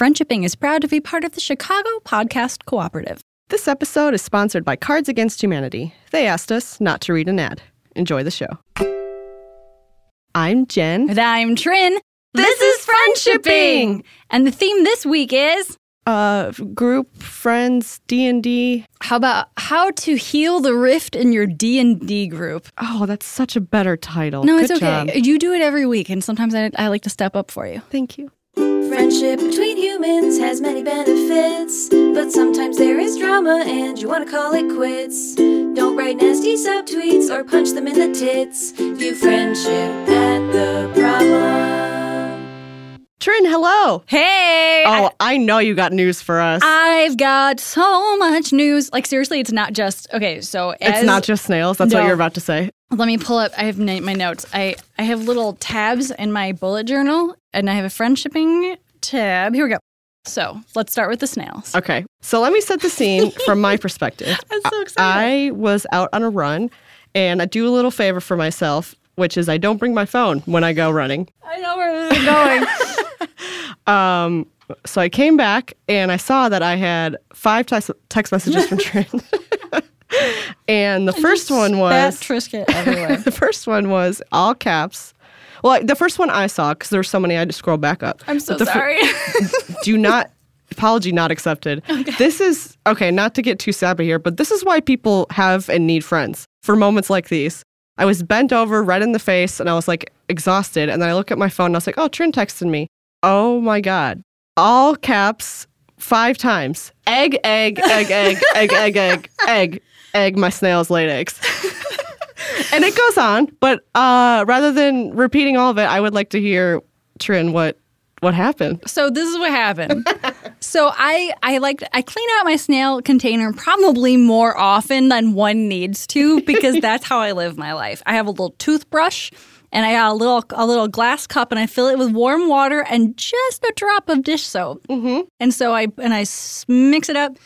Friendshipping is proud to be part of the Chicago Podcast Cooperative. This episode is sponsored by Cards Against Humanity. They asked us not to read an ad. Enjoy the show. I'm Jen. And I'm Trin. This is Friendshipping! And the theme this week is Uh, group, friends, D&D. how about how to heal the rift in your D&D group. Oh, that's such a better title. No, Good it's okay. job. You do it every week, and sometimes I, I like to step up for you. Thank you. Friendship between humans has many benefits, but sometimes there is drama and you want to call it quits. Don't write nasty subtweets or punch them in the tits. View friendship at the problem. Trin, hello. Hey! Oh, I know you got news for us. I've got so much news. Like seriously, it's not just okay. So it's not just snails. That's what you're about to say. Let me pull up. I have my notes. I I have little tabs in my bullet journal, and I have a friendshipping tab. Here we go. So let's start with the snails. Okay, so let me set the scene from my perspective. I'm so excited. I was out on a run, and I do a little favor for myself, which is I don't bring my phone when I go running. I know where this is going. Um, so I came back and I saw that I had five text, text messages from Trin. And the first one was Triscuit everywhere. the first one was all caps. Well, the first one I saw because there were so many, I had to scroll back up. I'm so But the fir- sorry. do not apology not accepted. This is okay, not to get too sappy here, but this is why people have and need friends for moments like these. I was bent over, red in the face, and I was like exhausted. And then I look at my phone and I was like, oh, Trin texted me. Oh my God. All caps five times. Egg, egg, egg, egg, egg, egg, egg, egg, egg, my snails laid eggs. and it goes on, but uh, rather than repeating all of it, I would like to hear Trin what what happened. so this is what happened. so I I like I clean out my snail container probably more often than one needs to because that's how I live my life. I have a little toothbrush and I got a little a little glass cup and I fill it with warm water and just a drop of dish soap. Mm-hmm. And so I and I mix it up.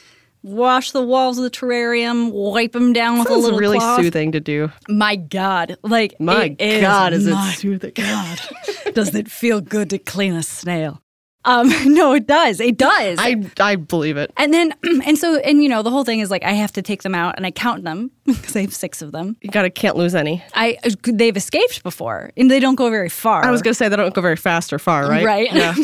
Wash the walls of the terrarium, wipe them down with a little really cloth. soothing to do. My God, like My it God, is it my soothing? God, does it feel good to clean a snail? Um, no, it does. It does. I I believe it. and then, and so, and you know, the whole thing is like I have to take them out and I count them because I have six of them. You gotta can't lose any. I they've escaped before and they don't go very far. I was gonna say they don't go very fast or far, right? Right. Yeah.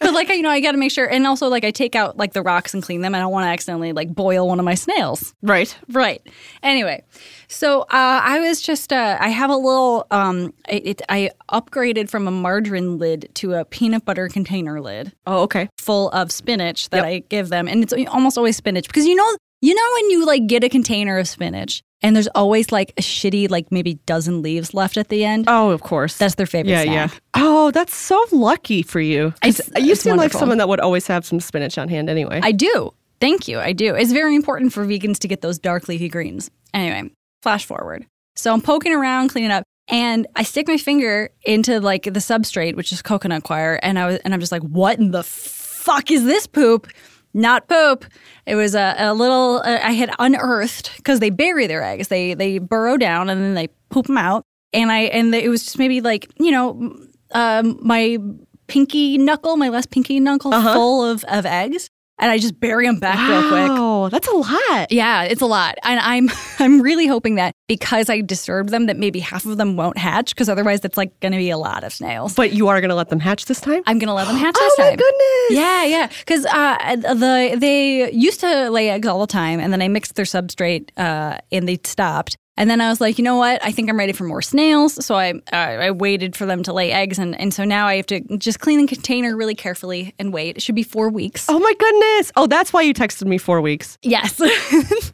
But like you know, I got to make sure, and also like I take out like the rocks and clean them. I don't want to accidentally like boil one of my snails. right. Right. Anyway, so uh, I was just uh, I have a little um it, it I upgraded from a margarine lid to a peanut butter container lid Oh, okay. full of spinach that I give them, and it's almost always spinach because you know you know when you like get a container of spinach and there's always like a shitty like maybe dozen leaves left at the end. Oh, of course. That's their favorite yeah, snack. yeah. Oh, that's so lucky for you. It's- you it's seem like someone that would always have some spinach on hand anyway. I do. Thank you. I do. It's very important for vegans to get those dark leafy greens. Anyway, flash forward. So I'm poking around, cleaning up, and I stick my finger into like the substrate, which is coconut coir, and I was and I'm just like, what in the fuck is this poop? Not poop. It was a, a little uh, I had unearthed because they bury their eggs. They they burrow down and then they poop them out. And I and it was just maybe like you know um, my pinky knuckle, my last pinky knuckle, full of of eggs, and I just bury them back real quick. Oh, that's a lot. Yeah, it's a lot, and I'm I'm really hoping that because I disturbed them, that maybe half of them won't hatch, because otherwise that's like going to be a lot of snails. But you are gonna let them hatch this time? I'm going to let them hatch oh this my goodness. Yeah, yeah, because uh, the they used to lay eggs all the time, and then I mixed their substrate, uh, and they stopped. And then I was like, you know what? I think I'm ready for more snails. So I uh, I waited for them to lay eggs, and, and so now I have to just clean the container really carefully and wait. It should be four weeks. Oh my goodness. Oh, that's why you texted me four weeks. Yes.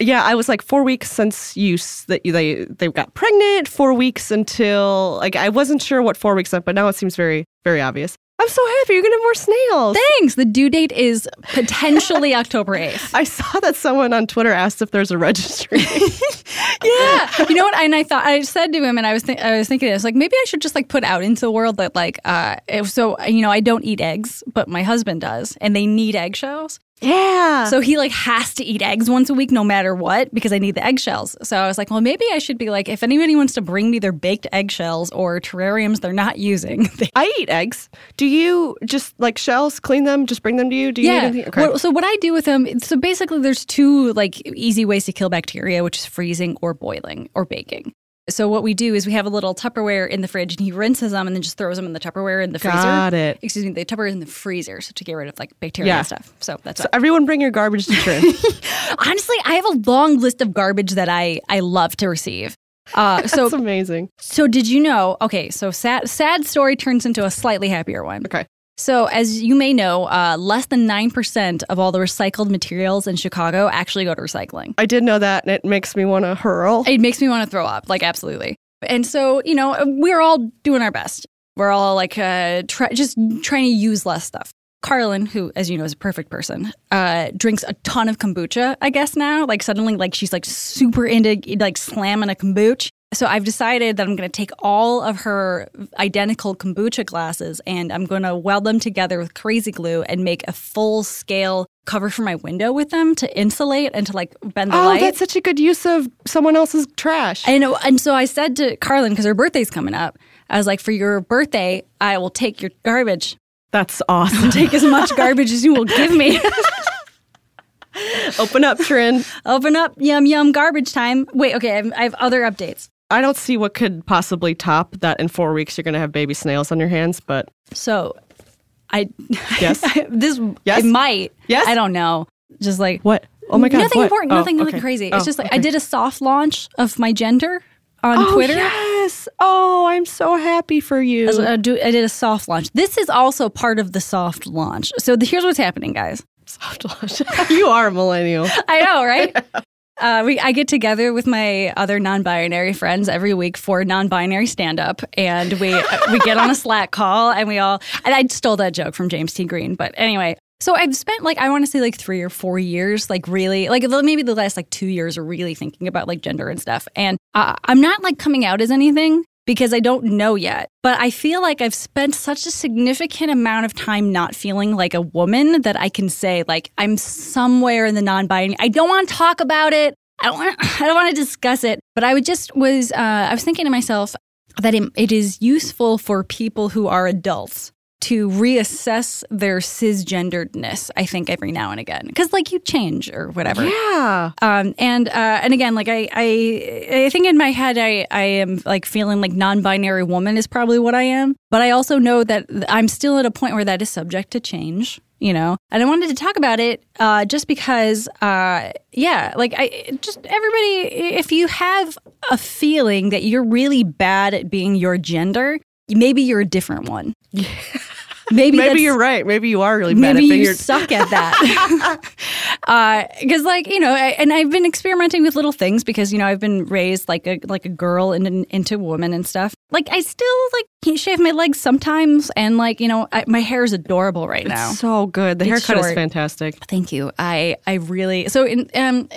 Yeah, I was like four weeks since you that they they got pregnant. Four weeks until like I wasn't sure what four weeks meant, but now it seems very very obvious. I'm so happy you're gonna have more snails. Thanks. The due date is potentially October 8th. I saw that someone on Twitter asked if there's a registry. yeah. You know what? And I thought I said to him, and I was think, I was thinking this like maybe I should just like put out into the world that like uh if, so you know I don't eat eggs, but my husband does, and they need eggshells. Yeah. So he like has to eat eggs once a week no matter what because I need the eggshells. So I was like, well, maybe I should be like, if anybody wants to bring me their baked eggshells or terrariums they're not using, I eat eggs. Do you just like shells, clean them, just bring them to you? Do you yeah. Okay. What- so what I do with them, so basically there's two like easy ways to kill bacteria, which is freezing or boiling or baking. So what we do is we have a little Tupperware in the fridge, and he rinses them and then just throws them in the Tupperware in the freezer. Got it. Excuse me, the Tupperware in the freezer, so to get rid of like bacteria Yeah. and stuff. So that's so everyone bring your garbage to Trin. honestly, I have a long list of garbage that I I love to receive. Uh, so That's amazing. so did you know? Okay, so sad sad story turns into a slightly happier one. Okay. So as you may know, uh, less than nine percent of all the recycled materials in Chicago actually go to recycling. I did know that, and it makes me want to hurl. It makes me want to throw up, like absolutely. And so you know, we're all doing our best. We're all like uh, try, just trying to use less stuff. Carlin, who, as you know, is a perfect person, uh, drinks a ton of kombucha. I guess now, like suddenly, like she's like super into like slamming a kombucha. So I've decided that I'm going to take all of her identical kombucha glasses and I'm going to weld them together with crazy glue and make a full scale cover for my window with them to insulate and to like bend the oh, light. that's such a good use of someone else's trash. I know. And so I said to Carlin, because her birthday's coming up, I was like, for your birthday, I will take your garbage. That's awesome. Take as much garbage as you will give me. Open up, Trin. Open up, yum, yum, garbage time. Wait, okay, I have, I have other updates. I don't see what could possibly top that in four weeks you're going to have baby snails on your hands, but So I, Yes? this, Yes? it might. Yes? I don't know. Just like, what? Oh my God. nothing what? important, Oh, nothing, okay. crazy. Oh, It's just like I did a soft launch of my gender on Oh, Twitter. Yes. Oh, I'm so happy for you. I, do, I did a soft launch. This is also part of the soft launch. So the, here's what's happening, guys. Soft launch. you are a millennial. I know, right? Uh, we, I get together with my other non-binary friends every week for non-binary stand-up, and we we get on a Slack call, and we all. And I stole that joke from James T. Green, but anyway. So I've spent like I want to say like three or four years, like really, like maybe the last like two years, really thinking about like gender and stuff. And uh, I'm not like coming out as anything because I don't know yet. But I feel like I've spent such a significant amount of time not feeling like a woman that I can say like I'm somewhere in the non-binary. I don't want to talk about it. I don't want. I don't want to discuss it. But I would just was. Uh, I was thinking to myself that it, it is useful for people who are adults to reassess their cisgenderedness. I think every now and again because like you change or whatever. Yeah. Um, and uh, and again, like I, I I think in my head I I am like feeling like non-binary woman is probably what I am, but I also know that I'm still at a point where that is subject to change. You know, and I wanted to talk about it uh, just because, uh, yeah, like I just everybody, if you have a feeling that you're really bad at being your gender, maybe you're a different one. Maybe, Maybe you're right. Maybe you are really bad maybe at you suck at that because like you know I, and i've been experimenting with little things because you know i've been raised like a like a girl and an, into woman and stuff like i still like can't shave my legs sometimes and like you know I, my hair is adorable right now so good. The It's haircut is fantastic. thank you i i really so in um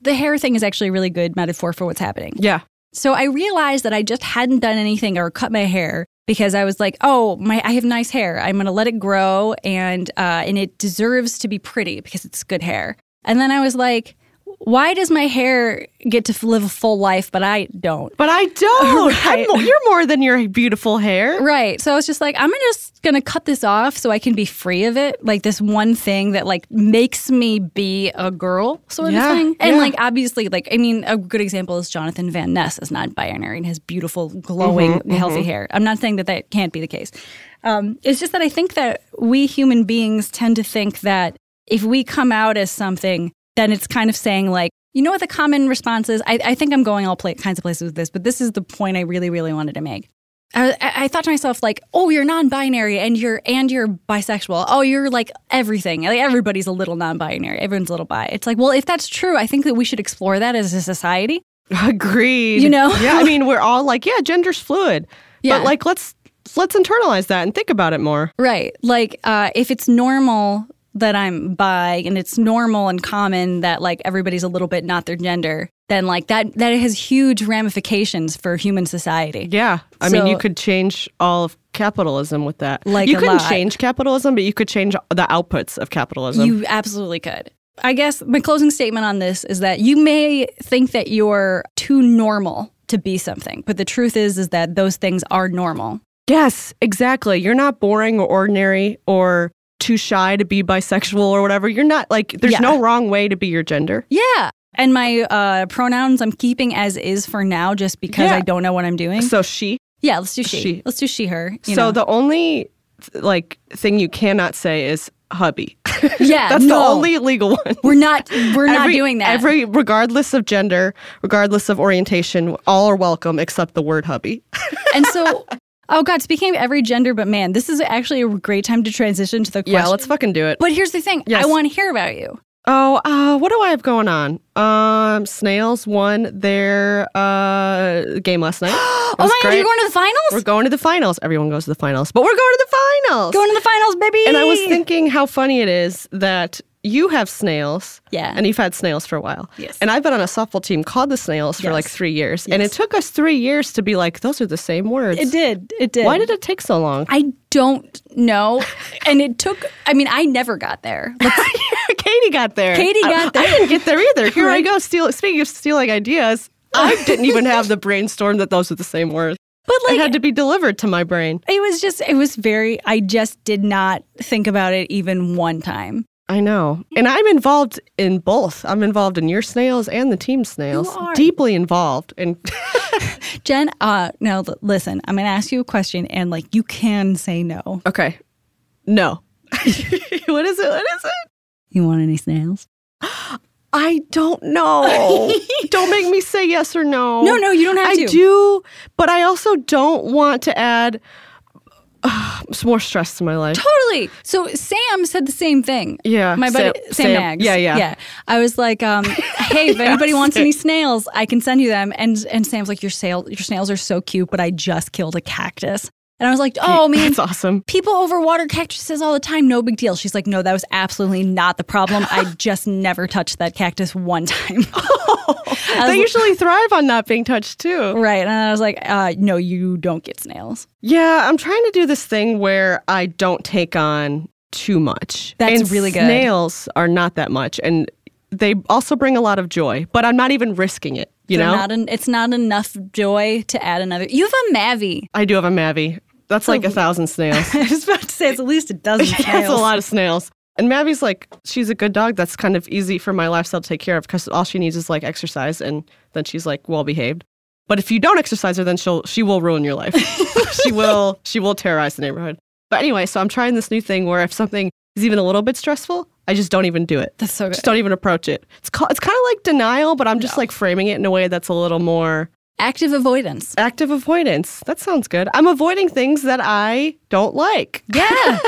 the hair thing is actually a really good metaphor for what's happening Yeah. so I realized that I just hadn't done anything or cut my hair because I was like, oh, my I have nice hair. I'm going to let it grow and uh, and it deserves to be pretty because it's good hair. And then I was like, why does my hair get to live a full life but I don't? But I don't. I'm Right. you're more than your beautiful hair. Right. So I was just like, I'm just going to cut this off so I can be free of it. Like this one thing that like makes me be a girl sort Yeah, of thing. And yeah. like obviously like I mean a good example is Jonathan Van Ness is not binary and has beautiful glowing Mm-hmm, healthy hair. I'm not saying that that can't be the case. Um, it's just that I think that we human beings tend to think that if we come out as something, then it's kind of saying like, you know what the common response is? I, I think I'm going all pla kinds of places with this, but this is the point I really, really wanted to make. I, I I thought to myself like, oh, you're non-binary and you're and you're bisexual. Oh, you're like everything. Like everybody's a little non-binary. Everyone's a little bi. It's like, well, if that's true, I think that we should explore that as a society. Agreed. You know? Yeah. I mean, we're all like, yeah, gender's fluid. Yeah. But like, let's let's internalize that and think about it more. Right. Like, uh, if it's normal that I'm bi and it's normal and common that like everybody's a little bit not their gender, then like that that has huge ramifications for human society. Yeah. I mean, you could change all of capitalism with that. Like you couldn't lot. change capitalism, but you could change the outputs of capitalism. You absolutely could. I guess my closing statement on this is that you may think that you're too normal to be something, but the truth is is that those things are normal. yes, exactly. You're not boring or ordinary or too shy to be bisexual or whatever. You're not like, there's Yeah. no wrong way to be your gender. Yeah. And my uh, pronouns I'm keeping as is for now just because Yeah. I don't know what I'm doing. So she. yeah, let's do she. she. Let's do she her. you so know. the only like thing you cannot say is hubby. Yeah, That's the only legal one. we're not we're not doing that. Every regardless of gender, regardless of orientation, all are welcome except the word hubby. and so oh god, speaking of every gender but man, this is actually a great time to transition to the question. Yeah, let's fucking do it. But here's the thing. Yes. I want to hear about you. Oh, uh, what do I have going on? Um, Snails won their uh game last night. Oh my god, you're going to the finals? We're going to the finals. Everyone goes to the finals, but we're going to the finals. going to the finals, baby. and I was thinking how funny it is that you have snails. Yeah. And you've had snails for a while. Yes. And I've been on a softball team called the snails for Yes. like three years. And it took us three years to be like, those are the same words. it did. It did. Why did it take so long? I don't know. and it took I mean, I never got there. Katie got there. Katie got there. I, there. didn't get there either. Here I go. Steal, speaking of stealing ideas, I didn't even have the brainstorm that those are the same words. But like, It had to be delivered to my brain. it was just it was very I just did not think about it even one time. I know. And I'm involved in both. I'm involved in your snails and the team snails. are. Deeply involved. And Jen, uh no, l- listen, I'm going to ask you a question and like you can say no. okay. No. what is it? What is it? You want any snails? I don't know. don't make me say yes or no. No, no, you don't have I to. I do, but I also don't want to add uh, some more stress to my life. Totally. So Sam said the same thing. Yeah, My buddy Sam- Sam, yeah, yeah. Yeah. I was like, um, hey, if anybody wants any snails, I can send you them. And and Sam's like, Your sail your snails are so cute, but I just killed a cactus. And I was like, Oh man, That's awesome. people overwater cactuses all the time, no big deal. She's like, No, that was absolutely not the problem. I just never touched that cactus one time. They was- usually thrive on not being touched too. right. And I was like, uh, no, you don't get snails. Yeah, I'm trying to do this thing where I don't take on too much. That's And really good. Snails are not that much, and they also bring a lot of joy. But I'm not even risking it. You They're know, not an, it's not enough joy to add another. You have a Mavi. I do have a Mavi. That's like a thousand snails. I was about to say it's at least a dozen snails. That's a lot of snails. And Mavi's like, she's a good dog. That's kind of easy for my lifestyle to take care of because all she needs is like exercise, and then she's like well behaved. But if you don't exercise her, then she'll she will ruin your life. she will she will terrorize the neighborhood. But anyway, so I'm trying this new thing where if something is even a little bit stressful, I just don't even do it. That's so good. Just don't even approach it. It's called, it's kind of like denial, but I'm just like framing it in a way that's a little more Active avoidance. active avoidance. That sounds good. I'm avoiding things that I don't like. Yeah.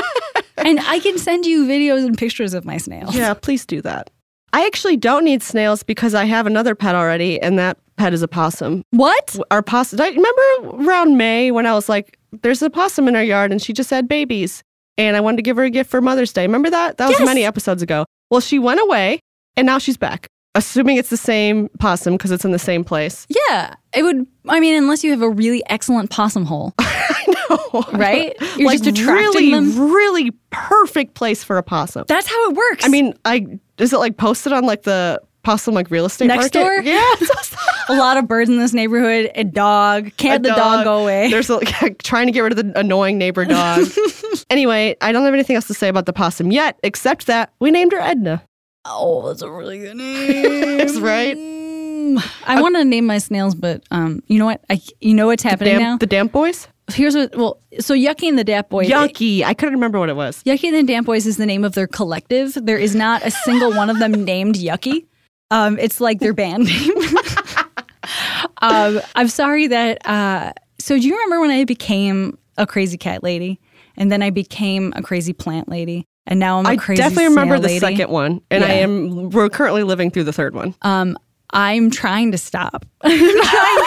and I can send you videos and pictures of my snails. Yeah, please do that. I actually don't need snails because I have another pet already, and that pet is a possum. What? Our possum. I remember around May when I was like, "There's a possum in our yard, and she just had babies, and I wanted to give her a gift for Mother's Day." Remember that? That was Yes. many episodes ago. Well, she went away, and now she's back. Assuming it's the same possum because it's in the same place. Yeah. It would, I mean, unless you have a really excellent possum hole, I know, right? You're like just attracting really, them. really perfect place for a possum. That's how it works. I mean, I is it like posted on like the possum like real estate Next market? door? Yeah, a lot of birds in this neighborhood, a dog. Can't A the dog go away? There's a, trying to get rid of the annoying neighbor dog. anyway, I don't have anything else to say about the possum yet, except that we named her Edna. Oh, that's a really good name. That's right. I want to name my snails, but um, you know what? I you know what's happening Damp, now. the Damp Boys. Here's what. Well, so Yucky and the Damp Boys. Yucky. I couldn't remember what it was. Yucky and the Damp Boys is the name of their collective. There is not a single one of them named Yucky. Um, it's like their band name. um, I'm sorry that. Uh, so do you remember when I became a crazy cat lady, and then I became a crazy plant lady, and now I'm a I crazy. I definitely remember the lady? second one, and I am. We're currently living through the third one. Um, I'm trying to stop. I'm trying,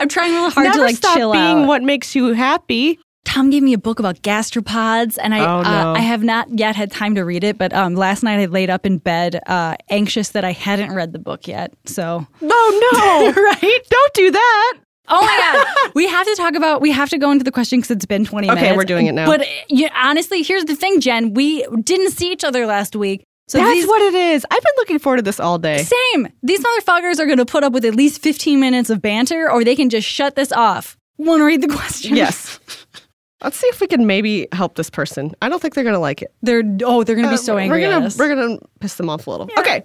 I'm trying really hard Never to like stop chill being out. what makes you happy. Tom gave me a book about gastropods, and I Oh, no. uh, I have not yet had time to read it. But um, last night I laid up in bed, uh, anxious that I hadn't read the book yet. So No, no. right. Don't do that. Oh my god, we have to talk about. We have to go into the question because it's been twenty Okay, minutes. we're doing it now. But yeah, honestly, here's the thing, Jen. We didn't see each other last week, so That's these, what it is. I've been looking forward to this all day. Same. These motherfuckers are going to put up with at least 15 minutes of banter or they can just shut this off. Want to read the question? Yes. Let's see if we can maybe help this person. I don't think they're gonna like it. They're oh, they're going to be Uh, so angry We're gonna we're gonna piss them off a little. Okay.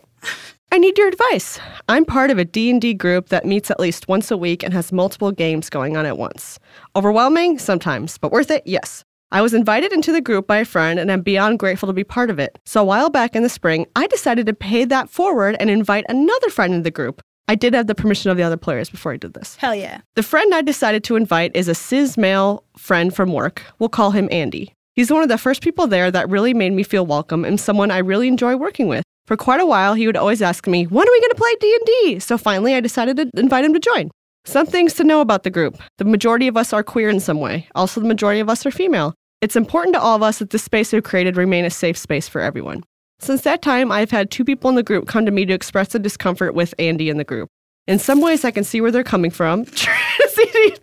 I need your advice. I'm part of a D&D group that meets at least once a week and has multiple games going on at once. Overwhelming sometimes, but worth it? Yes. I was invited into the group by a friend and I'm beyond grateful to be part of it. So a while back in the spring, I decided to pay that forward and invite another friend into the group. I did have the permission of the other players before I did this. Hell yeah. The friend I decided to invite is a cis male friend from work. We'll call him Andy. He's one of the first people there that really made me feel welcome and someone I really enjoy working with. For quite a while, he would always ask me, "When are we going to play D&D?" So finally, I decided to invite him to join. Some things to know about the group. The majority of us are queer in some way. Also, the majority of us are female. It's important to all of us that the space we've created remain a safe space for everyone. Since that time, I've had two people in the group come to me to express the discomfort with Andy in the group. In some ways, I can see where they're coming from.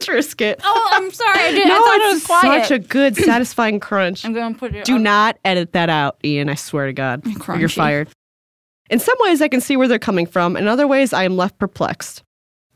Triscuit. Oh, I'm sorry. I, did, No, I thought it was it's quiet. such a good, satisfying crunch. I'm going to put it Do on. not edit that out, Ian. I swear to God. or You're fired. In some ways, I can see where they're coming from. In other ways, I am left perplexed.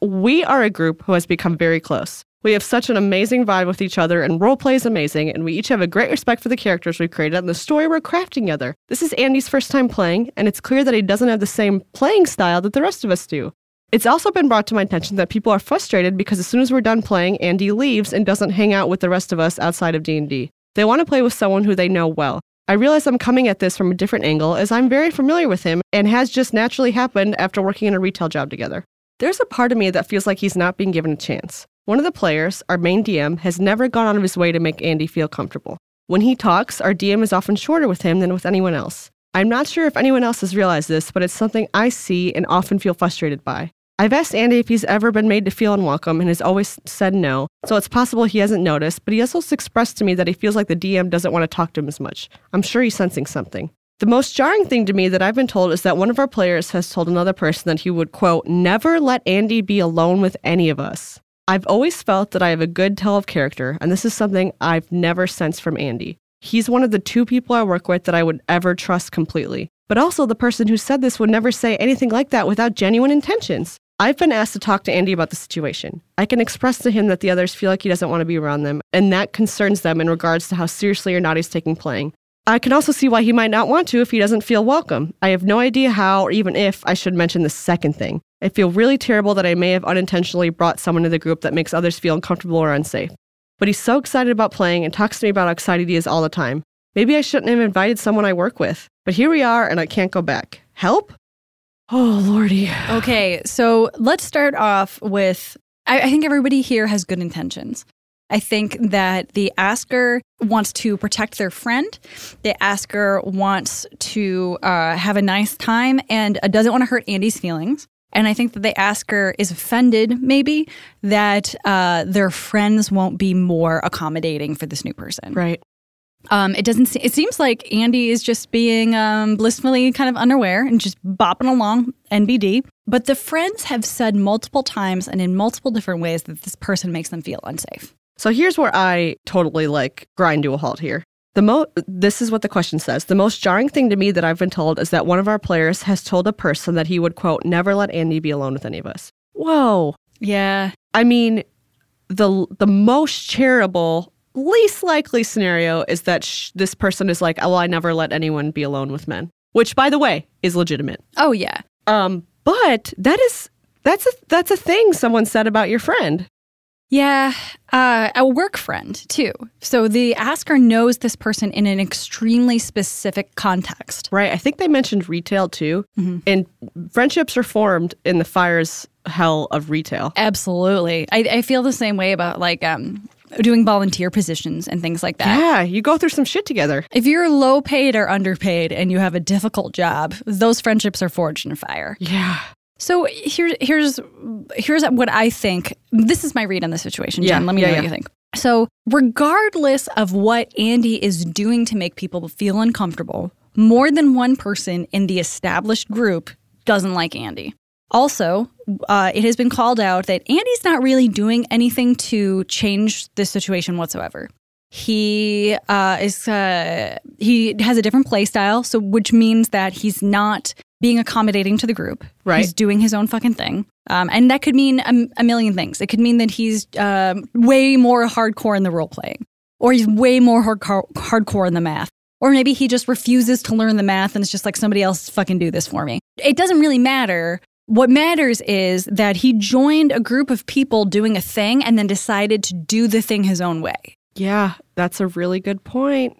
We are a group who has become very close. We have such an amazing vibe with each other, and roleplay is amazing, and we each have a great respect for the characters we've created and the story we're crafting together. This is Andy's first time playing, and it's clear that he doesn't have the same playing style that the rest of us do. It's also been brought to my attention that people are frustrated because as soon as we're done playing, Andy leaves and doesn't hang out with the rest of us outside of D&D. They want to play with someone who they know well. I realize I'm coming at this from a different angle as I'm very familiar with him and has just naturally happened after working in a retail job together. There's a part of me that feels like he's not being given a chance. One of the players, our main DM, has never gone out of his way to make Andy feel comfortable. When he talks, our DM is often shorter with him than with anyone else. I'm not sure if anyone else has realized this, but it's something I see and often feel frustrated by. I've asked Andy if he's ever been made to feel unwelcome and has always said no, so it's possible he hasn't noticed, but he has also expressed to me that he feels like the DM doesn't want to talk to him as much. I'm sure he's sensing something. The most jarring thing to me that I've been told is that one of our players has told another person that he would, quote, never let Andy be alone with any of us. I've always felt that I have a good tell of character, and this is something I've never sensed from Andy. He's one of the two people I work with that I would ever trust completely. But also, the person who said this would never say anything like that without genuine intentions. I've been asked to talk to Andy about the situation. I can express to him that the others feel like he doesn't want to be around them, and that concerns them in regards to how seriously or not he's taking playing. I can also see why he might not want to if he doesn't feel welcome. I have no idea how or even if I should mention the second thing. I feel really terrible that I may have unintentionally brought someone to the group that makes others feel uncomfortable or unsafe. But he's so excited about playing and talks to me about how excited he is all the time. Maybe I shouldn't have invited someone I work with. But here we are, and I can't go back. Help? Oh, Lordy. Okay, so let's start off with I, I think everybody here has good intentions. I think that the asker wants to protect their friend. The asker wants to uh, have a nice time and uh, doesn't want to hurt Andy's feelings. And I think that the asker is offended, maybe, that uh, their friends won't be more accommodating for this new person. Right. Um, it doesn't. Se- it seems like Andy is just being um, blissfully kind of unaware and just bopping along NBD. But the friends have said multiple times and in multiple different ways that this person makes them feel unsafe. So here's where I totally like grind to a halt here. The mo this is what the question says. The most jarring thing to me that I've been told is that one of our players has told a person that he would quote never let Andy be alone with any of us. Whoa. Yeah. I mean, the the most charitable, least likely scenario is that sh- this person is like, "Oh, well, I never let anyone be alone with men," which, by the way, is legitimate. Oh yeah. Um, but that is that's a that's a thing someone said about your friend. Yeah, uh, a work friend too. So the asker knows this person in an extremely specific context. Right. I think they mentioned retail too. And friendships are formed in the fire's hell of retail. Absolutely, I, I feel the same way about like um, doing volunteer positions and things like that. Yeah, you go through some shit together. If you're low paid or underpaid and you have a difficult job, those friendships are forged in fire. Yeah. So here, here's here's what I think. This is my read on the situation, Jen. Yeah, Let me yeah, know yeah. what you think. So, regardless of what Andy is doing to make people feel uncomfortable, more than one person in the established group doesn't like Andy. Also, uh, it has been called out that Andy's not really doing anything to change the situation whatsoever. He uh, is uh, he has a different play style, so which means that he's not being accommodating to the group. Right. He's doing his own fucking thing, um, and that could mean a, a million things. It could mean that he's um, way more hardcore in the role playing, or he's way more hardcore hardcore in the math. Or maybe he just refuses to learn the math and it's just like somebody else fucking do this for me. It doesn't really matter. What matters is that he joined a group of people doing a thing and then decided to do the thing his own way. Yeah, that's a really good point.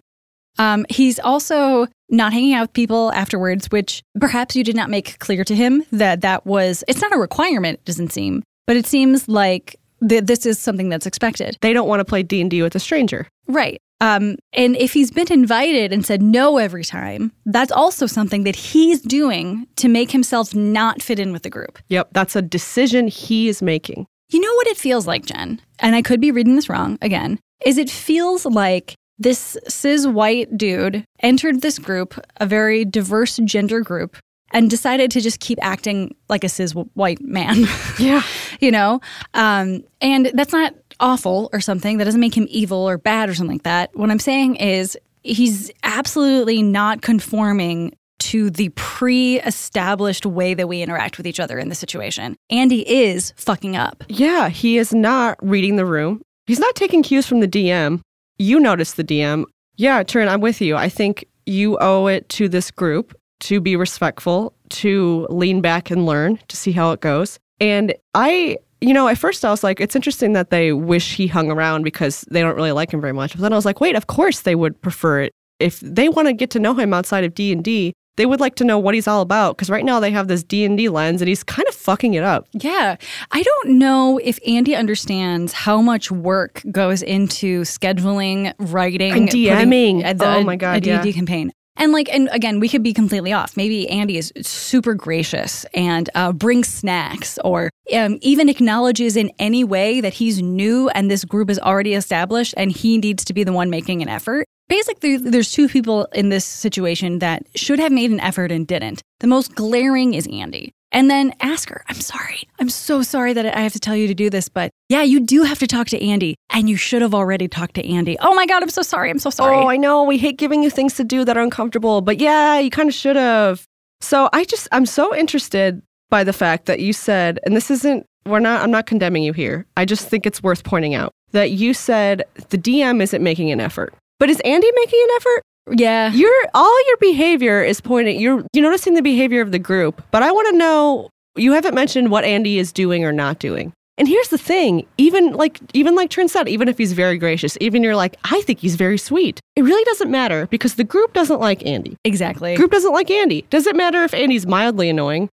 Um, he's also not hanging out with people afterwards, which perhaps you did not make clear to him that that was, it's not a requirement, it doesn't seem, but it seems like th- this is something that's expected. They don't want to play D&D with a stranger. Right. Um, and if he's been invited and said no every time, that's also something that he's doing to make himself not fit in with the group. Yep, that's a decision he is making. You know what it feels like, Jen? And I could be reading this wrong again. Is it feels like this cis white dude entered this group, a very diverse gender group, and decided to just keep acting like a cis white man. Yeah. you know? Um, and that's not awful or something. That doesn't make him evil or bad or something like that. What I'm saying is he's absolutely not conforming to the pre established way that we interact with each other in the situation. Andy is fucking up. Yeah, he is not reading the room. He's not taking cues from the DM. You notice the DM. Yeah, Trin, I'm with you. I think you owe it to this group to be respectful, to lean back and learn, to see how it goes. And I, you know, at first I was like, it's interesting that they wish he hung around because they don't really like him very much. But then I was like, wait, of course they would prefer it. If they want to get to know him outside of D&D, they would like to know what he's all about because right now they have this D&D lens and he's kind of fucking it up. Yeah. I don't know if Andy understands how much work goes into scheduling, writing, And DMing. putting a- Oh my God, a D&D yeah. campaign. And like, and again, we could be completely off. Maybe Andy is super gracious and uh, brings snacks, or um, even acknowledges in any way that he's new and this group is already established, and he needs to be the one making an effort. Basically, there's two people in this situation that should have made an effort and didn't. The most glaring is Andy. And then ask her, I'm sorry. I'm so sorry that I have to tell you to do this, but yeah, you do have to talk to Andy. And you should have already talked to Andy. Oh my God, I'm so sorry. I'm so sorry. Oh, I know. We hate giving you things to do that are uncomfortable, but yeah, you kind of should have. So I just, I'm so interested by the fact that you said, and this isn't, we're not, I'm not condemning you here. I just think it's worth pointing out that you said the DM isn't making an effort. But is Andy making an effort? Yeah. Your all your behavior is pointing. You're you're noticing the behavior of the group, but I want to know. You haven't mentioned what Andy is doing or not doing. And here's the thing: even like even like Trin said, even if he's very gracious, even you're like, I think he's very sweet. It really doesn't matter because the group doesn't like Andy. Exactly. Group doesn't like Andy. Does it matter if Andy's mildly annoying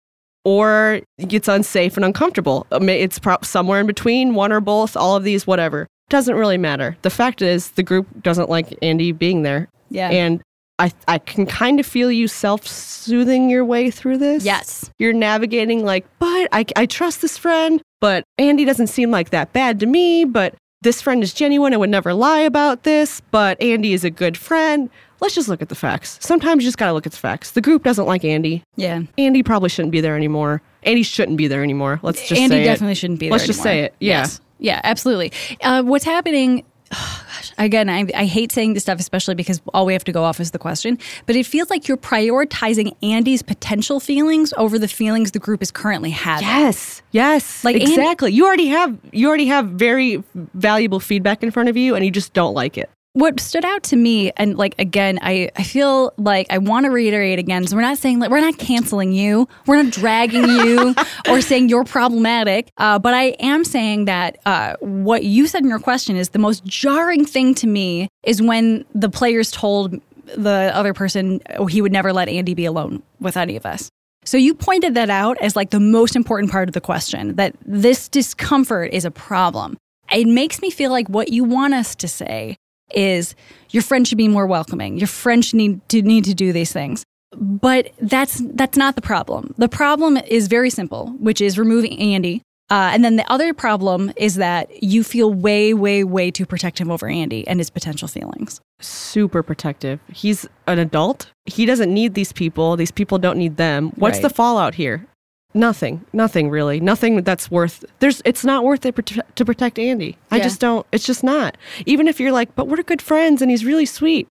or gets unsafe and uncomfortable? Uh, it's pro- somewhere in between, one or both. All of these, whatever. Doesn't really matter. The fact is, the group doesn't like Andy being there. Yeah. And I, I can kind of feel you self soothing your way through this. yes. You're navigating, like, but I, I trust this friend, but Andy doesn't seem like that bad to me, but this friend is genuine and would never lie about this, but Andy is a good friend. Let's just look at the facts. Sometimes you just got to look at the facts. The group doesn't like Andy. Yeah. Andy probably shouldn't be there anymore. Andy shouldn't be there anymore. Let's just Andy say it. definitely shouldn't be there. Let's just say it. Yeah. Yes. Yeah, absolutely. Uh, what's happening? again, I, I hate saying this stuff, especially because all we have to go off is the question. But it feels like you're prioritizing Andy's potential feelings over the feelings the group is currently having. Yes. Yes. Like, Like Andy- exactly. you already have you already have very valuable feedback in front of you and you just don't like it. What stood out to me and like again i i feel like i want to reiterate again so we're not saying like we're not canceling you we're not dragging you or saying you're problematic uh, but i am saying that uh, what you said in your question is the most jarring thing to me is when the players told the other person oh, he would never let andy be alone with any of us. So you pointed that out as like the most important part of the question that this discomfort is a problem. It makes me feel like what you want us to say is your friend should be more welcoming. Your friend should need to need to do these things. But that's that's not the problem. The problem is very simple, which is removing Andy Uh, and then the other problem is that you feel way, way, way too protective over Andy and his potential feelings. Super protective. He's an adult. He doesn't need these people. These people don't need them. What's Right. the fallout here? Nothing. Nothing really. Nothing that's worth. There's. It's not worth it prote- to protect Andy. I Yeah. just don't. It's just not. Even if you're like, but we're good friends and he's really sweet.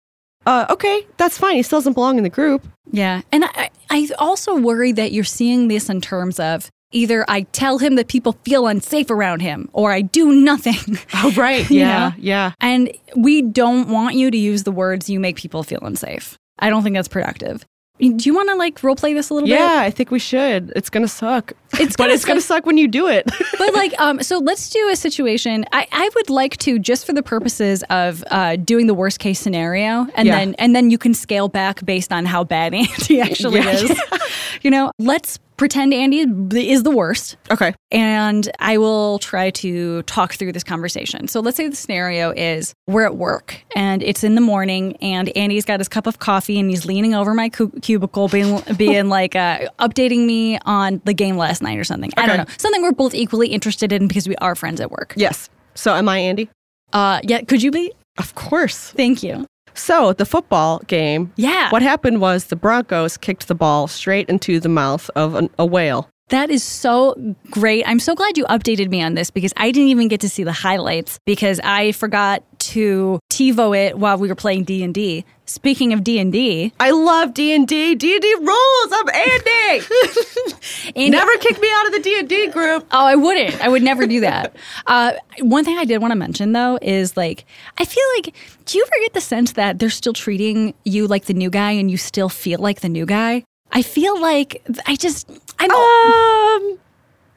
Uh, okay, that's fine. He still doesn't belong in the group. Yeah. And I, I also worry that you're seeing this in terms of either I tell him that people feel unsafe around him or I do nothing. Oh, right. You Yeah. know? Yeah. And we don't want you to use the words you make people feel unsafe. I don't think that's productive. Do you want to like role play this a little bit? Yeah, I think we should. It's gonna suck. It's but gonna it's gonna suck. suck when you do it. but like um so let's do a situation i i would like to just for the purposes of uh doing the worst case scenario and Yeah. then and then you can scale back based on how bad andy actually Yeah. is you know let's pretend andy is the worst okay. and I will try to talk through this conversation. So let's say the scenario is we're at work and it's in the morning and Andy's got his cup of coffee and he's leaning over my cu- cubicle being being like uh, updating me on the game last night or something. I don't know. Something we're both equally interested in because we are friends at work. Yes. So am I Andy? Uh yeah, could you be? Of course. Thank you. So the football game. Yeah. What happened was the Broncos kicked the ball straight into the mouth of an, a whale. That is so great. I'm so glad you updated me on this because I didn't even get to see the highlights because I forgot to TiVo it while we were playing D&D. Speaking of D&D, I love D and D. D and D rules. I'm Andy. Andy- Never kick me out of the D and D group. Oh, I wouldn't. I would never do that. Uh, one thing I did want to mention though is like, I feel like, do you ever get the sense that they're still treating you like the new guy and you still feel like the new guy? I feel like I just, I'm. Um.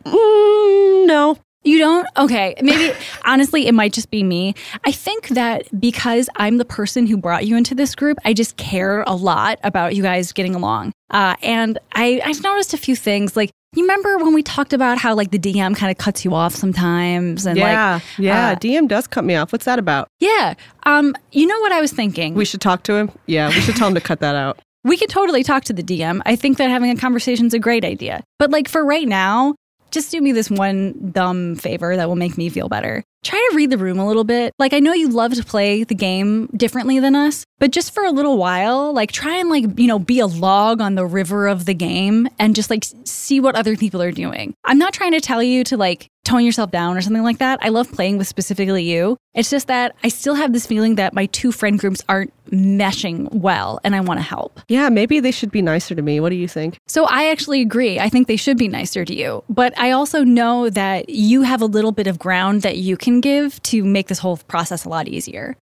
mm, no. You don't? Okay. Maybe, honestly, it might just be me. I think that because I'm the person who brought you into this group, I just care a lot about you guys getting along. Uh, and I, I've noticed a few things. Like, you remember when we talked about how, like, the DM kind of cuts you off sometimes? And, Yeah. like, yeah. uh, DM does cut me off. What's that about? yeah. Um, you know what I was thinking? We should talk to him. Yeah. We should tell him to cut that out. We could totally talk to the DM. I think that having a conversation is a great idea. But like for right now, just do me this one dumb favor that will make me feel better. Try to read the room a little bit. Like I know you love to play the game differently than us, but just for a little while, like try and like, you know, be a log on the river of the game and just like see what other people are doing. I'm not trying to tell you to like tone yourself down or something like that. I love playing with specifically you. It's just that I still have this feeling that my two friend groups aren't meshing well and I want to help. Yeah. Maybe they should be nicer to me. What do you think? So I actually agree. I think they should be nicer to you. But I also know that you have a little bit of ground that you can give to make this whole process a lot easier.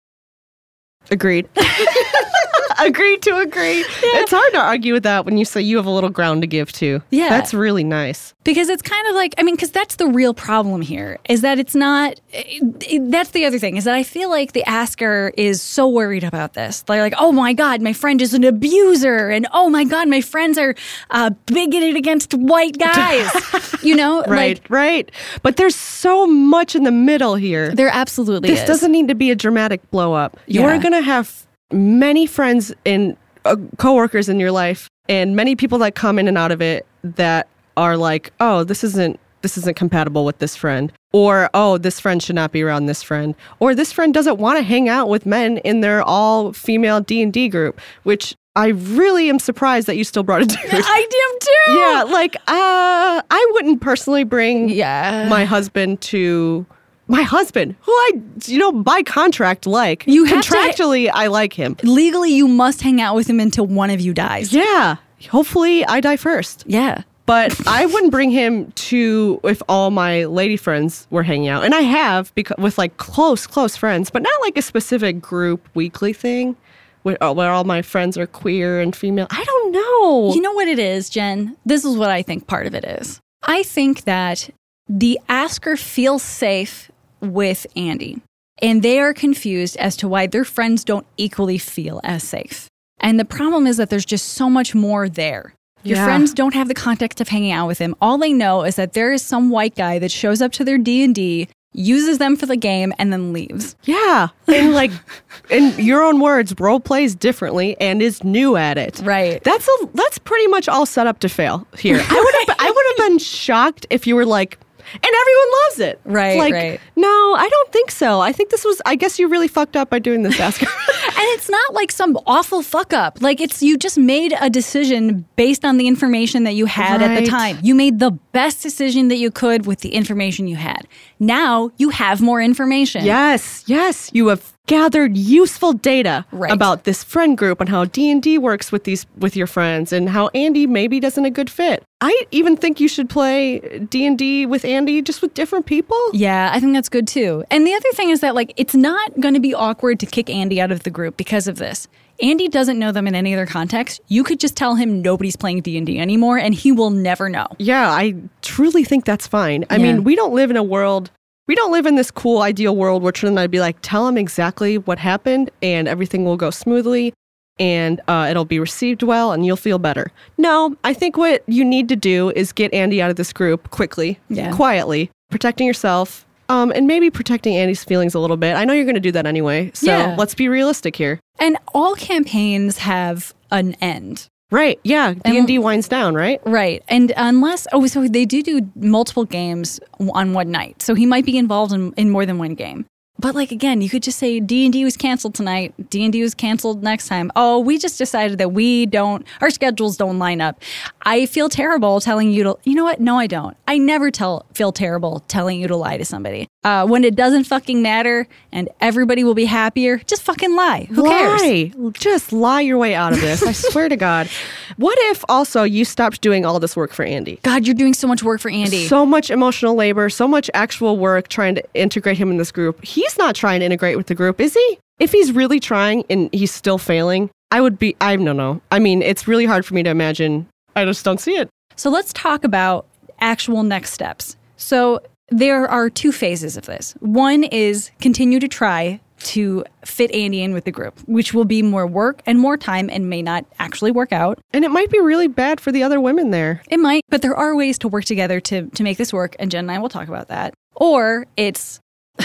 Agreed. Agreed to agree. It's hard to argue with that when you say you have a little ground to give to. Yeah. That's really nice. Because it's kind of like, I mean, because that's the real problem here is that it's not, it, it- that's the other thing is that I feel like the asker is so worried about this. They're like, oh my God, my friend is an abuser. And oh my God, my friends are uh, bigoted against white guys. you know? Right, Like, right. But there's so much in the middle here. there absolutely This is. doesn't need to be a dramatic blow up. Yeah. You're going to have many friends and uh, coworkers in your life and many people that come in and out of it that are like, "Oh, this isn't this isn't compatible with this friend." Or, "Oh, this friend should not be around this friend." Or this friend doesn't want to hang out with men in their all female D&D group, which I really am surprised that you still brought a dude. I am too. yeah, like uh I wouldn't personally bring Yeah. my husband to my husband, who I, you know, by contract like. You to- contractually, I like him. legally you must hang out with him until one of you dies. Yeah. Hopefully, I die first. Yeah. But I wouldn't bring him to if all my lady friends were hanging out, and I have because with like close, close friends, but not like a specific group weekly thing where, uh, where all my friends are queer and female. I don't know. You know what it is, Jen? This is what I think part of it is. I think that the asker feels safe with Andy, and they are confused as to why their friends don't equally feel as safe. And the problem is that there's just so much more there. Your Yeah. friends don't have the context of hanging out with him. All they know is that there is some white guy that shows up to their D&D, uses them for the game and then leaves. Yeah. And like in your own words, role plays differently and is new at it. Right. That's a that's pretty much all set up to fail here. I would have I would have been shocked if you were like And everyone loves it. Right, Like, right. no, I don't think so. I think this was, I guess you really fucked up by doing this, Asker. And it's not like some awful fuck up. Like it's you just made a decision based on the information that you had at the time. You made the best decision that you could with the information you had. Now you have more information. yes, yes. You have gathered useful data Right. about this friend group and how D&D works with these with your friends and how Andy maybe doesn't a good fit. I even think you should play D&D with Andy just with different people. Yeah, I think that's good too. And the other thing is that like it's not going to be awkward to kick Andy out of the group because of this. Andy doesn't know them in any other context. You could just tell him nobody's playing D&D anymore and he will never know. Yeah, I truly think that's fine. I Yeah. mean, we don't live in a world, we don't live in this cool ideal world where Trin and I'd be like, tell him exactly what happened and everything will go smoothly and uh, it'll be received well and you'll feel better. No, I think what you need to do is get Andy out of this group quickly, Yeah. quietly, protecting yourself. Um, and maybe protecting Andy's feelings a little bit. I know you're going to do that anyway. So Yeah. let's be realistic here. And all campaigns have an end. Right. Yeah. D&D winds down, right? Right. And unless, oh, so they do do multiple games on one night. So he might be involved in, in more than one game. But like again, you could just say D and D was canceled tonight. D and D was canceled next time. Oh, we just decided that we don't. Our schedules don't line up. I feel terrible telling you to. You know what? No, I don't. I never tell feel terrible telling you to lie to somebody. Uh, when it doesn't fucking matter and everybody will be happier, just fucking lie. Who cares? lie. Just lie your way out of this. I swear to God. What if also you stopped doing all this work for Andy? God, you're doing so much work for Andy. So much emotional labor, so much actual work trying to integrate him in this group. He's not trying to integrate with the group, is he? If he's really trying and he's still failing, I would be, I don't know. I mean, it's really hard for me to imagine. I just don't see it. So let's talk about actual next steps. So there are two phases of this. One is continue to try to fit Andy in with the group, which will be more work and more time and may not actually work out. And it might be really bad for the other women there. It might, but there are ways to work together to to make this work, and Jen and I will talk about that. Or it's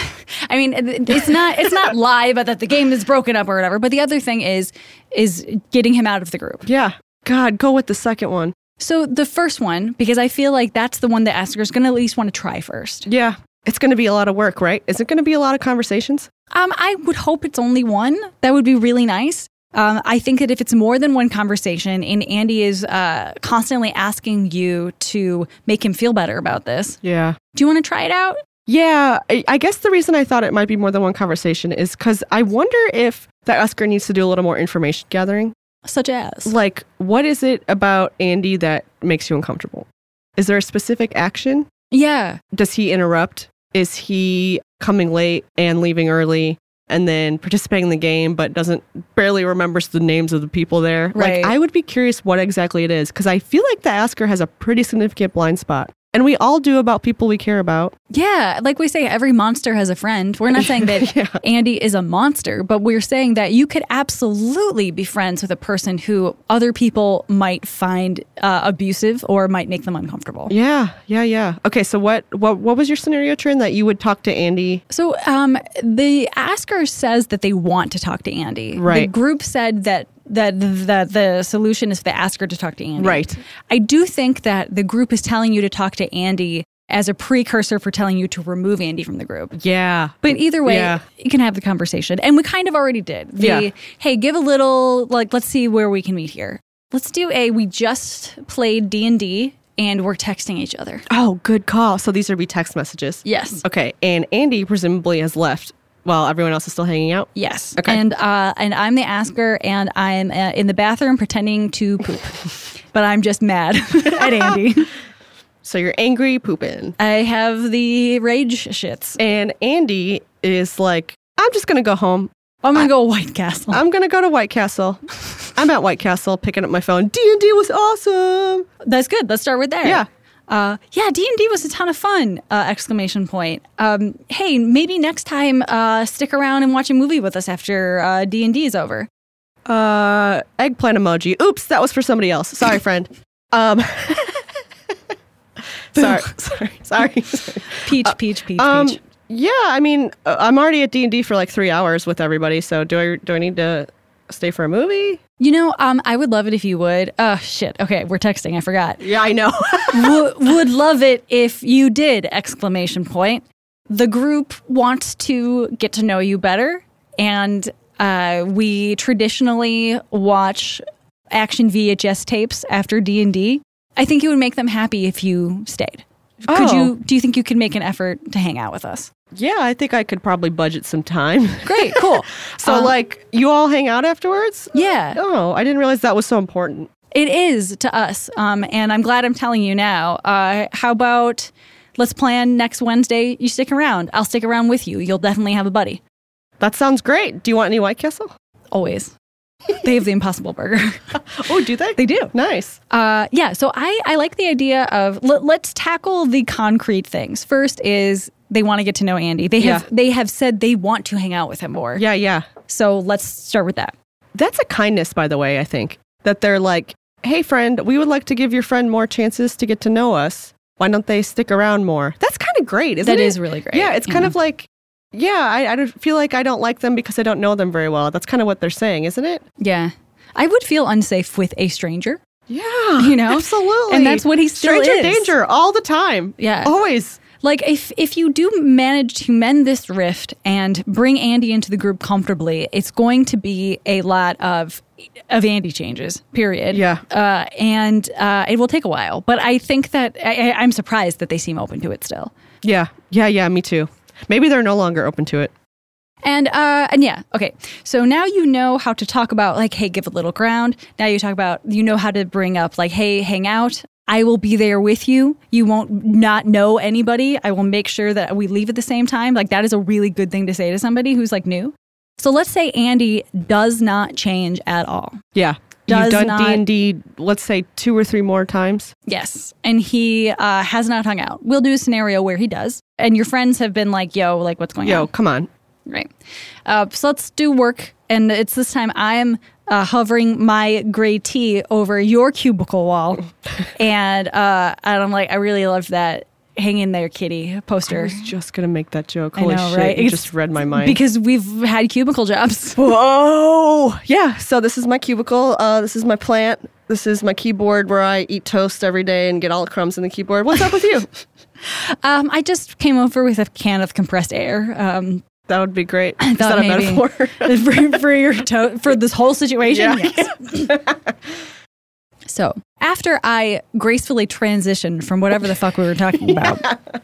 I mean, it's not it's not lie, but that the game is broken up or whatever. But the other thing is is getting him out of the group. Yeah. God, go with the second one. So the first one, because I feel like that's the one that Asker's going to at least want to try first. Yeah. It's going to be a lot of work, right? Is it going to be a lot of conversations? Um, I would hope it's only one. That would be really nice. Um, I think that if it's more than one conversation and Andy is uh, constantly asking you to make him feel better about this, Yeah. do you want to try it out? Yeah, I, I guess the reason I thought it might be more than one conversation is because I wonder if that Asker needs to do a little more information gathering. Such as? Like, what is it about Andy that makes you uncomfortable? Is there a specific action? Yeah. Does he interrupt? Is he coming late and leaving early and then participating in the game but doesn't barely remembers the names of the people there? Right. Like, I would be curious what exactly it is because I feel like the Asker has a pretty significant blind spot. And we all do about people we care about. Yeah. Like we say, every monster has a friend. We're not saying that Yeah. Andy is a monster, but we're saying that you could absolutely be friends with a person who other people might find uh, abusive or might make them uncomfortable. Yeah, yeah, yeah. Okay, so what what what was your scenario, Trin, that you would talk to Andy? So um, the asker says that they want to talk to Andy. Right. The group said that that that the solution is for the asker to talk to Andy. Right. I do think that the group is telling you to talk to Andy as a precursor for telling you to remove Andy from the group. Yeah. But either way, Yeah. you can have the conversation. And we kind of already did. The, Yeah. hey, give a little like let's see where we can meet here. Let's do a we just played D&D and we're texting each other. Oh, good call. So these are be text messages. Yes. Okay, and Andy presumably has left while everyone else is still hanging out. Yes. Okay. And uh, and I'm the asker, and I'm uh, in the bathroom pretending to poop, but I'm just mad at Andy. So you're angry, pooping, I have the rage shits. and Andy is like, "I'm just gonna go home. I'm gonna go White Castle. I'm gonna go to White Castle. I'm at White Castle, picking up my phone. D and D was awesome. That's good. Let's start with there. Yeah. Uh, yeah, D and D was a ton of fun! Uh, exclamation point. Um, hey, maybe next time, uh, stick around and watch a movie with us after uh, D and D is over. Uh, eggplant emoji. Oops, that was for somebody else. Sorry, friend. Um, sorry, sorry, sorry. sorry. Peach, peach, peach, Um, peach. yeah, I mean, uh, I'm already at D and D for like three hours with everybody. So do I do I need to stay for a movie? You know, um, I would love it if you would. Oh shit. Okay, we're texting. I forgot. Yeah, I know. W- would love it if you did! Exclamation point. The group wants to get to know you better, and uh, we traditionally watch action VHS tapes after D and D. I think it would make them happy if you stayed. Could Oh. you? Do you think you could make an effort to hang out with us? yeah, I think I could probably budget some time. Great, cool. So, Uh, like, you all hang out afterwards? yeah, Oh, I didn't realize that was so important. It is to us, um, and I'm glad I'm telling you now. Uh, how about let's plan next Wednesday? You stick around. I'll stick around with you. You'll definitely have a buddy. That sounds great. Do you want any White Castle? Always. They have the Impossible Burger. Oh, do they? they do. Nice. Uh, yeah. So I, I like the idea of let, let's tackle the concrete things. First is they want to get to know Andy. They have Yeah. they have said they want to hang out with him more. Yeah, yeah. So let's start with that. That's a kindness, by the way, I think. That they're like, hey, friend, we would like to give your friend more chances to get to know us. Why don't they stick around more? That's kind of great, isn't That it? is really great. Yeah, it's kind of like, yeah, I, I feel like I don't like them because I don't know them very well. That's kind of what they're saying, isn't it? yeah. I would feel unsafe with a stranger. Yeah, You know? absolutely. And that's what he still Stranger is. danger all the time. Yeah. always. Like if if you do manage to mend this rift and bring Andy into the group comfortably, it's going to be a lot of of Andy changes. Period. Yeah. Uh, and uh, it will take a while, but I think that I, I- I'm surprised that they seem open to it still. Yeah, yeah, yeah. Me too. Maybe they're no longer open to it. And uh, and yeah, okay. So now you know how to talk about like, hey, give a little ground. Now you talk about you know how to bring up like, hey, hang out. I will be there with you. You won't not know anybody. I will make sure that we leave at the same time. Like that is a really good thing to say to somebody who's like new. So let's say Andy does not change at all. Yeah. Does You've done not- D and D, let's say two or three more times. Yes. And he uh, has not hung out. We'll do a scenario where he does. And your friends have been like, yo, like what's going on? Yo, come on. Right. Uh, so let's do work. And it's this time I'm uh, hovering my gray tea over your cubicle wall. and, uh, and I'm like, I really loved that hang in there, kitty I poster. was just gonna make that joke. I Holy know, shit! right? You It's- just read my mind. Because we've had cubicle jobs. Whoa! Yeah. So this is my cubicle. Uh, this is my plant. This is my keyboard where I eat toast every day and get all the crumbs in the keyboard. What's up with you? Um, I just came over with a can of compressed air. Um, That would be great. Is that a metaphor? for, for your to- for this whole situation. Yeah. Yes. So after I gracefully transitioned from whatever the fuck we were talking about,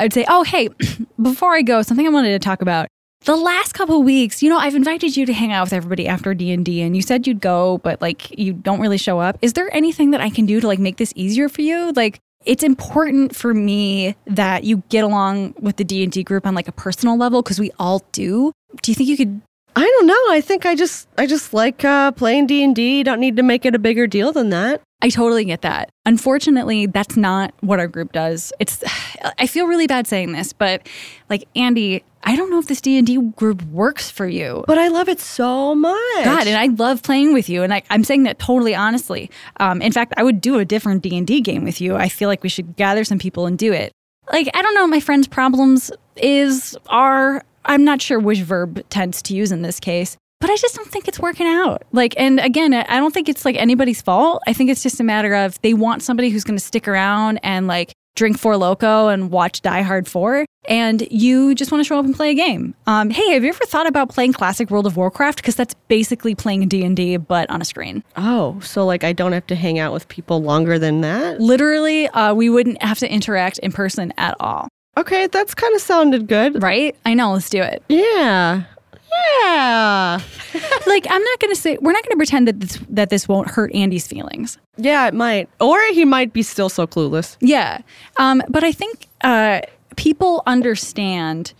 I'd say, "Oh, hey, before I go, something I wanted to talk about." The last couple of weeks, you know, I've invited you to hang out with everybody after D and D, and you said you'd go, but like you don't really show up. Is there anything that I can do to like make this easier for you? Like, it's important for me that you get along with the D and D group on like a personal level because we all do. Do you think you could I don't know. I think I just I just like uh, playing D and D. Don't need to make it a bigger deal than that. I totally get that. Unfortunately, that's not what our group does. It's I feel really bad saying this, but like Andy, I don't know if this D&D group works for you. But I love it so much. God, and I love playing with you, and I, I'm saying that totally honestly. Um, in fact, I would do a different D and D game with you. I feel like we should gather some people and do it. Like I don't know, my friend's problems is are I'm not sure which verb tends to use in this case, but I just don't think it's working out. Like, and again, I I don't think it's like anybody's fault. I think it's just a matter of they want somebody who's going to stick around and like drink Four Loco and watch Die Hard 4, and you just want to show up and play a game. Um, hey, have you ever thought about playing classic World of Warcraft? Because that's basically playing D&D, but on a screen. Oh, so like I don't have to hang out with people longer than that? Literally, uh, we wouldn't have to interact in person at all. Okay, that's kind of sounded good. Right? I know, let's do it. Yeah. Yeah. like, I'm not going to say, we're not going to pretend that this, that this won't hurt Andy's feelings. Yeah, it might. Or he might be still so clueless. Yeah. Um, but I think uh, people understand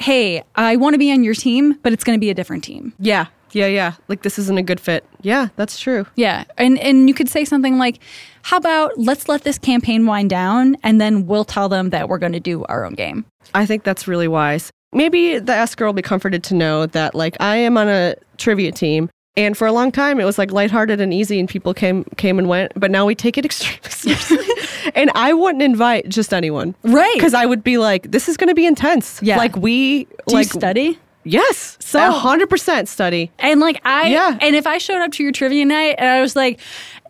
hey, I want to be on your team, but it's going to be a different team. Yeah. Yeah, yeah. Like this isn't a good fit. Yeah, that's true. Yeah. And and you could say something like, how about let's let this campaign wind down and then we'll tell them that we're going to do our own game. I think that's really wise. Maybe the Asker will be comforted to know that like I am on a trivia team and for a long time it was like lighthearted and easy and people came came and went, but now we take it extremely seriously. and I wouldn't invite just anyone. Right. Because I would be like, this is gonna be intense. Yeah. Like we Do like you study? Yes. So- a hundred percent study. And like I Yeah. and if I showed up to your trivia night and I was like,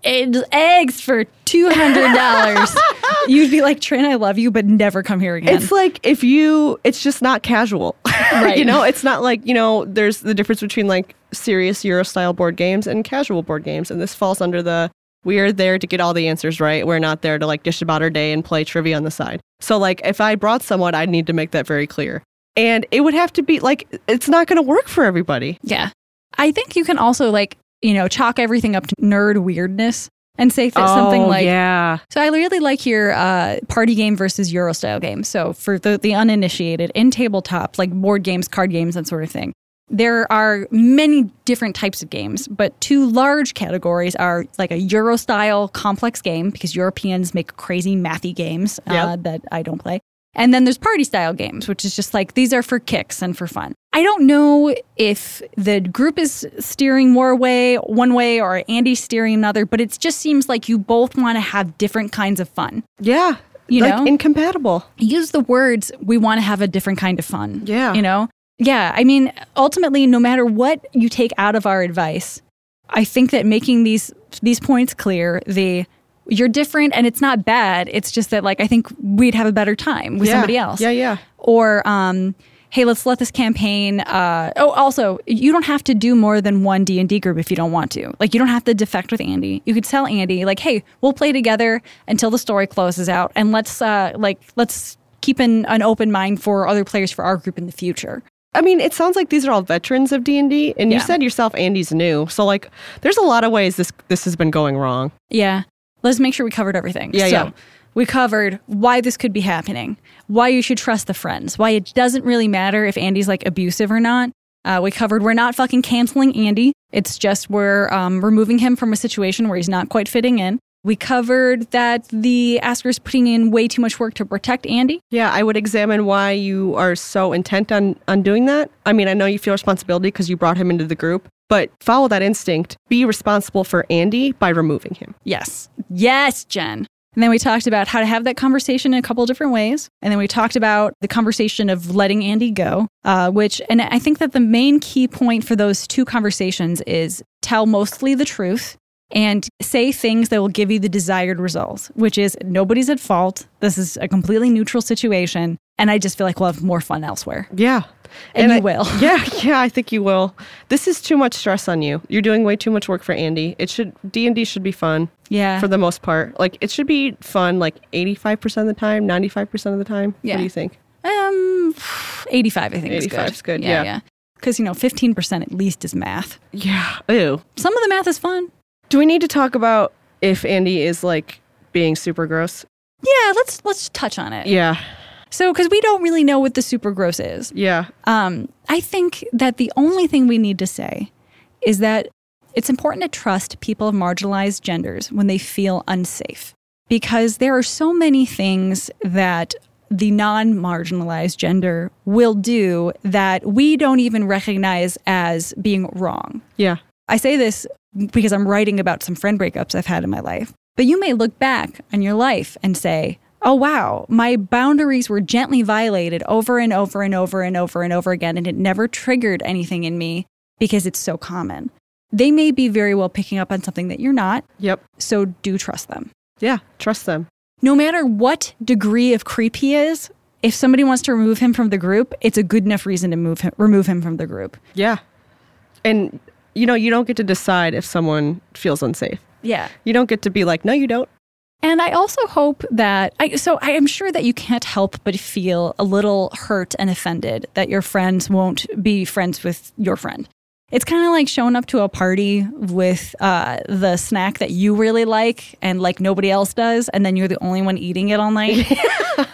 eggs for two hundred dollars, you'd be like, Trin, I love you, but never come here again. It's like if you, it's just not casual. Right. you know, it's not like, you know, there's the difference between like serious Euro style board games and casual board games. And this falls under the we are there to get all the answers right. We're not there to like dish about our day and play trivia on the side. So, like, if I brought someone, I'd need to make that very clear. And it would have to be like, it's not going to work for everybody. yeah. I think you can also like, you know, chalk everything up to nerd weirdness and say th- something like Oh, yeah. So I really like your uh, party game versus Euro style game. So for the, the uninitiated, in tabletop, like board games, card games, that sort of thing, there are many different types of games, but two large categories are like a Euro style complex game because Europeans make crazy mathy games uh, Yep. that I don't play. And then there's party style games, which is just like these are for kicks and for fun. I don't know if the group is steering more way one way or Andy's steering another, but it just seems like you both want to have different kinds of fun. Yeah. You like know? incompatible. Use the words we want to have a different kind of fun. Yeah. You know? Yeah. I mean, ultimately, no matter what you take out of our advice, I think that making these these points clear, the you're different and it's not bad. It's just that like I think we'd have a better time with Yeah. somebody else Yeah, yeah. or um, hey let's let this campaign uh, oh also you don't have to do more than one d&d group if you don't want to like you don't have to defect with andy you could tell andy like hey we'll play together until the story closes out and let's uh, like let's keep an, an open mind for other players for our group in the future I mean, it sounds like these are all veterans of D and D, and you Yeah. said yourself Andy's new. So like, there's a lot of ways this this has been going wrong. Yeah. Let's make sure we covered everything. Yeah, so, yeah. We covered why this could be happening, why you should trust the friends, why it doesn't really matter if Andy's like abusive or not. Uh, we covered we're not fucking canceling Andy. It's just we're um, removing him from a situation where he's not quite fitting in. We covered that the Asker's putting in way too much work to protect Andy. Yeah, I would examine why you are so intent on on doing that. I mean, I know you feel responsibility because you brought him into the group, but follow that instinct. Be responsible for Andy by removing him. Yes. Yes, Jen. And then we talked about how to have that conversation in a couple different ways. And then we talked about the conversation of letting Andy go, uh, which, and I think that the main key point for those two conversations is tell mostly the truth and say things that will give you the desired results, which is nobody's at fault. This is a completely neutral situation. And I just feel like we'll have more fun elsewhere. Yeah. And, you I- will. Yeah, yeah, I think you will. This is too much stress on you. You're doing way too much work for Andy. It should D and D should be fun Yeah. for the most part. Like it should be fun like 85% of the time, 95% of the time. Yeah. What do you think? um, 85, I think is 85 good. is good, Yeah. yeah. Yeah. Because, you know, 15% at least is math. Yeah. Ew. Some of the math is fun. Do we need to talk about if Andy is like being super gross? Yeah, let's let's touch on it. Yeah. So, because we don't really know what the super gross is, Yeah. um, I think that the only thing we need to say is that it's important to trust people of marginalized genders when they feel unsafe, because there are so many things that the non-marginalized gender will do that we don't even recognize as being wrong. Yeah. I say this because I'm writing about some friend breakups I've had in my life. But you may look back on your life and say, oh, wow, my boundaries were gently violated over and over and over and over and over again, and it never triggered anything in me because it's so common. They may be very well picking up on something that you're not, Yep. so do trust them. Yeah. Trust them. No matter what degree of creep he is, if somebody wants to remove him from the group, it's a good enough reason to move him, remove him from the group. Yeah. And you know, you don't get to decide if someone feels unsafe. Yeah. You don't get to be like, no, you don't. And I also hope that I so I am sure that you can't help but feel a little hurt and offended that your friends won't be friends with your friend. It's kind of like showing up to a party with uh, the snack that you really like and like nobody else does, and then you're the only one eating it all night.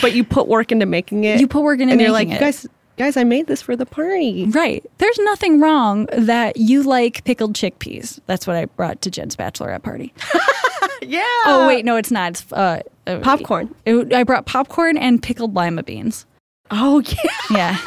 But you put work into making it. you put work into and making you're like, it. guys, guys, I made this for the party. Right. There's nothing wrong that you like pickled chickpeas. That's what I brought to Jen's bachelorette party. Yeah. oh wait, no, it's not. It's uh, uh, Popcorn. it- I brought popcorn and pickled lima beans. Oh yeah. Yeah.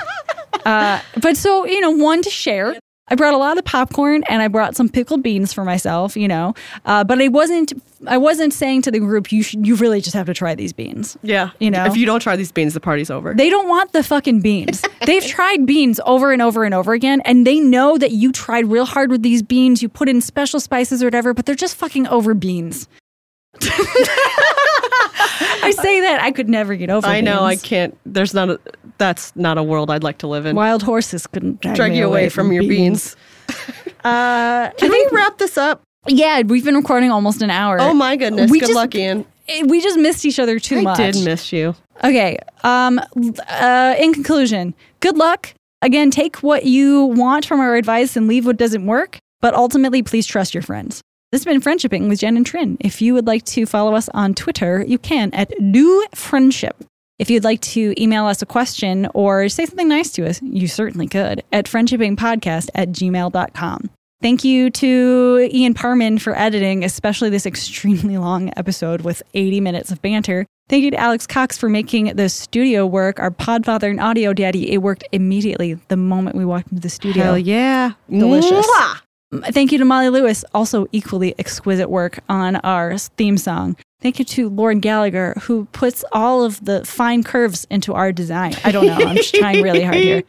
uh, but so, you know, one to share. I brought a lot of popcorn and I brought some pickled beans for myself, you know. Uh, but I wasn't I wasn't saying to the group you should you really just have to try these beans. Yeah. You know? If you don't try these beans, the party's over. They don't want the fucking beans. They've tried beans over and over and over again, and they know that you tried real hard with these beans. You put in special spices or whatever, but they're just fucking over beans. I say that I could never get over. I know. I can't. There's not a. That's not a world I'd like to live in. Wild horses couldn't drag, Drag you away from your beans. Uh, Can we wrap this up? yeah, we've been recording almost an hour. Oh my goodness. We Good just- luck, Ian. Eh, We just missed each other too I much. I did miss you. Okay. Um. Uh. In conclusion, good luck. Again, take what you want from our advice and leave what doesn't work. But ultimately, please trust your friends. This has been Friendshipping with Jen and Trin. If you would like to follow us on Twitter, you can at Do Friendship. If you'd like to email us a question or say something nice to us, you certainly could at friendshippingpodcast at gmail.com. Thank you to Ian Parman for editing, especially this extremely long episode with 80 minutes of banter. Thank you to Alex Cox for making the studio work. Our podfather and audio daddy, it worked immediately the moment we walked into the studio. Hell yeah. Delicious. Mwah! Thank you to Molly Lewis, also equally exquisite work on our theme song. Thank you to Lauren Gallagher, who puts all of the fine curves into our design. I don't know. I'm just trying really hard here.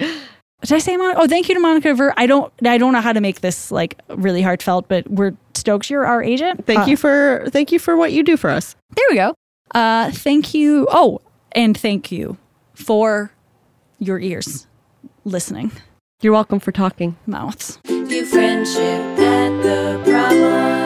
Did I say Monica? Oh, thank you to Monica Ver. I don't. I don't know how to make this like really heartfelt, but we're stoked you're our agent. Thank Uh, you for thank you for what you do for us. There we go. Uh, thank you. Oh, and thank you for your ears listening, You're welcome for talking. mouths. Friendship at the problem.